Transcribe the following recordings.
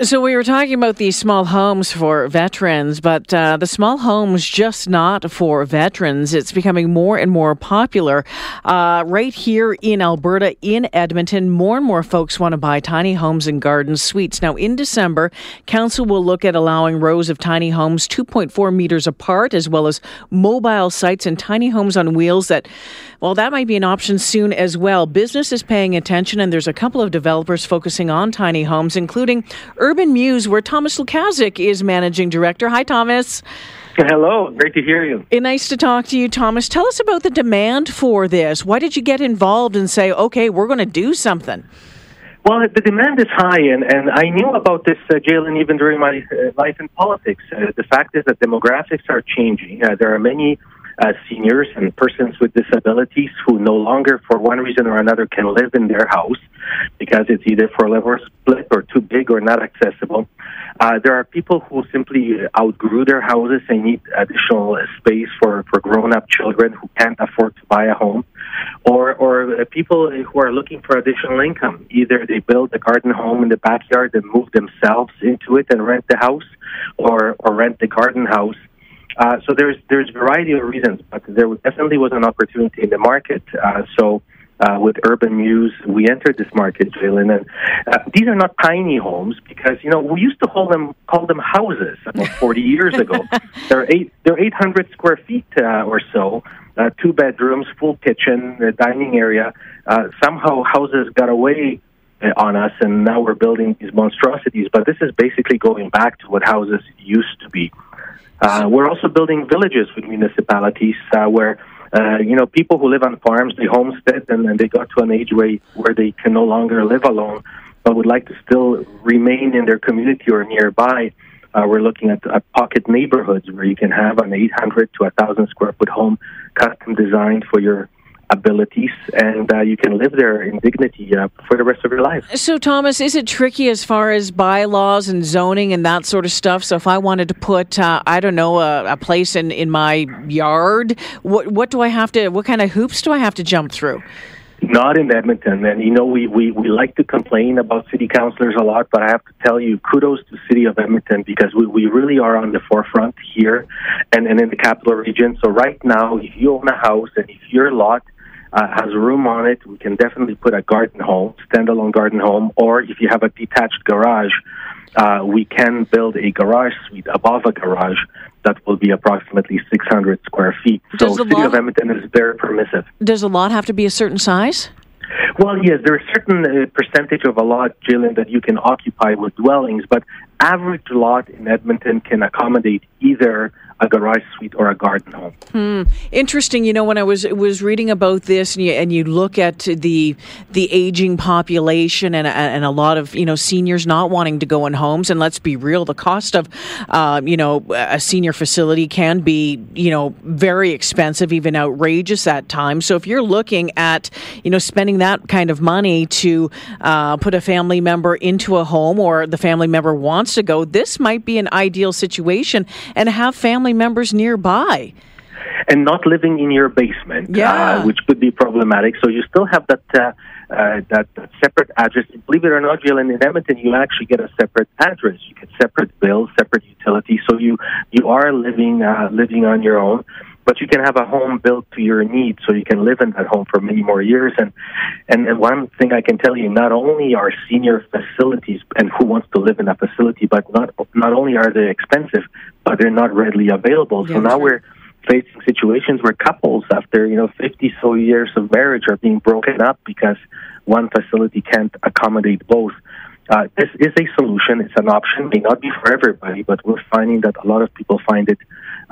So we were talking about these small homes for veterans, but uh, the small homes just not for veterans. It's becoming more and more popular uh, right here in Alberta, in Edmonton. More and more folks want to buy tiny homes and garden suites. Now, in December, council will look at allowing rows of tiny homes 2.4 meters apart, as well as mobile sites and tiny homes on wheels. That, well, that might be an option soon as well. Business is paying attention, and there's a couple of developers focusing on tiny homes, including. Urban Muse, where Thomas Lukaszuk is managing director. Hi, Thomas. Hello, great to hear you. Eh, nice to talk to you, Thomas. Tell us about the demand for this. Why did you get involved and say, okay, we're going to do something? Well, the demand is high, and, and I knew about this, uh, Jaylen, even during my uh, life in politics. Uh, the fact is that demographics are changing. Uh, there are many uh, seniors and persons with disabilities who no longer, for one reason or another, can live in their house because it's either for level split or too big or not accessible. Uh, there are people who simply outgrew their houses and need additional space for, for grown up children who can't afford to buy a home, or, or people who are looking for additional income. Either they build a garden home in the backyard and move themselves into it and rent the house, or, or rent the garden house uh, so there's there's a variety of reasons, but there definitely was an opportunity in the market. Uh, so uh, with Urban Muse, we entered this market, Jaylen, and uh, these are not tiny homes because you know we used to call them call them houses about 40 years ago. they're eight they're 800 square feet uh, or so, uh, two bedrooms, full kitchen, a dining area. Uh, somehow houses got away uh, on us, and now we're building these monstrosities. But this is basically going back to what houses used to be. Uh, we're also building villages with municipalities uh, where uh, you know people who live on farms they homestead and, they got to an age where where they can no longer live alone, but would like to still remain in their community or nearby. Uh, we're looking at, at pocket neighborhoods where you can have an 800 to 1,000 square foot home custom designed for your abilities, and uh, you can live there in dignity uh, for the rest of your life. So, Thomas, is it tricky as far as bylaws and zoning and that sort of stuff? So, if I wanted to put, uh, I don't know, a, a, place in, in my yard, what what do I have to? What kind of hoops do I have to jump through? Not in Edmonton, and you know we, we, we like to complain about city councilors a lot, but I have to tell you, kudos to City of Edmonton because we, we really are on the forefront here and, and in the capital region. So right now, if you own a house and if your lot uh, has room on it, we can definitely put a garden home, standalone garden home, or if you have a detached garage, uh, we can build a garage suite above a garage that will be approximately 600 square feet. Does so, City lot, of Edmonton is very permissive. Does a lot have to be a certain size? Well, yes, there is a certain uh, percentage of a lot, Jillian, that you can occupy with dwellings, but average lot in Edmonton can accommodate either a garage suite or a garden home. Hmm. Interesting. You know, when I was was reading about this, and you, and you look at the the aging population and and a lot of you know seniors not wanting to go in homes, and let's be real, the cost of uh, you know a senior facility can be you know very expensive, even outrageous at times. So if you're looking at you know spending that kind of money to uh, put a family member into a home, or the family member wants to go, this might be an ideal situation, and have family members nearby and not living in your basement, uh, yeah. uh, which could be problematic. So you still have that, uh, uh, that that separate address. Believe it or not, Jill, in Edmonton, you actually get a separate address. You get separate bills, separate utilities. So you you are living uh, living on your own but you can have a home built to your needs so you can live in that home for many more years and and, and one thing i can tell you not only are senior facilities and who wants to live in a facility but not not only are they expensive but they're not readily available so now we're facing situations where couples after you know 50 so years of marriage are being broken up because one facility can't accommodate both uh, this is a solution. It's an option. May not be for everybody, but we're finding that a lot of people find it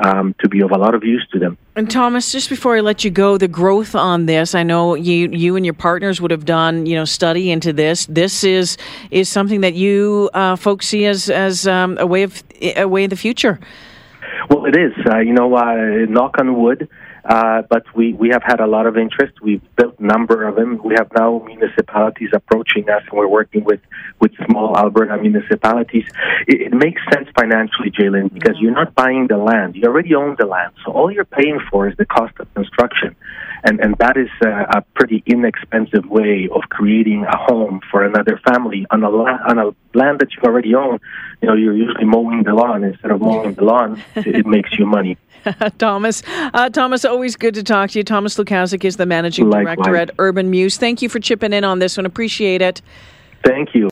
um, to be of a lot of use to them. And Thomas, just before I let you go, the growth on this, I know you you and your partners would have done you know study into this. This is is something that you uh, folks see as as um, a way of a way of the future. Well, it is. Uh, you know, uh, knock on wood. Uh, but we, we have had a lot of interest. We've built a number of them. We have now municipalities approaching us, and we're working with, with small Alberta municipalities. It, it makes sense financially, Jaylen, because you're not buying the land. You already own the land. So all you're paying for is the cost of construction. And and that is a, a pretty inexpensive way of creating a home for another family on a la- on a land that you already own. You know, you're usually mowing the lawn instead of mowing the lawn. it makes you money. Thomas, uh, Thomas, always good to talk to you. Thomas Lukaszuk is the managing Likewise. director at Urban Muse. Thank you for chipping in on this one. Appreciate it. Thank you.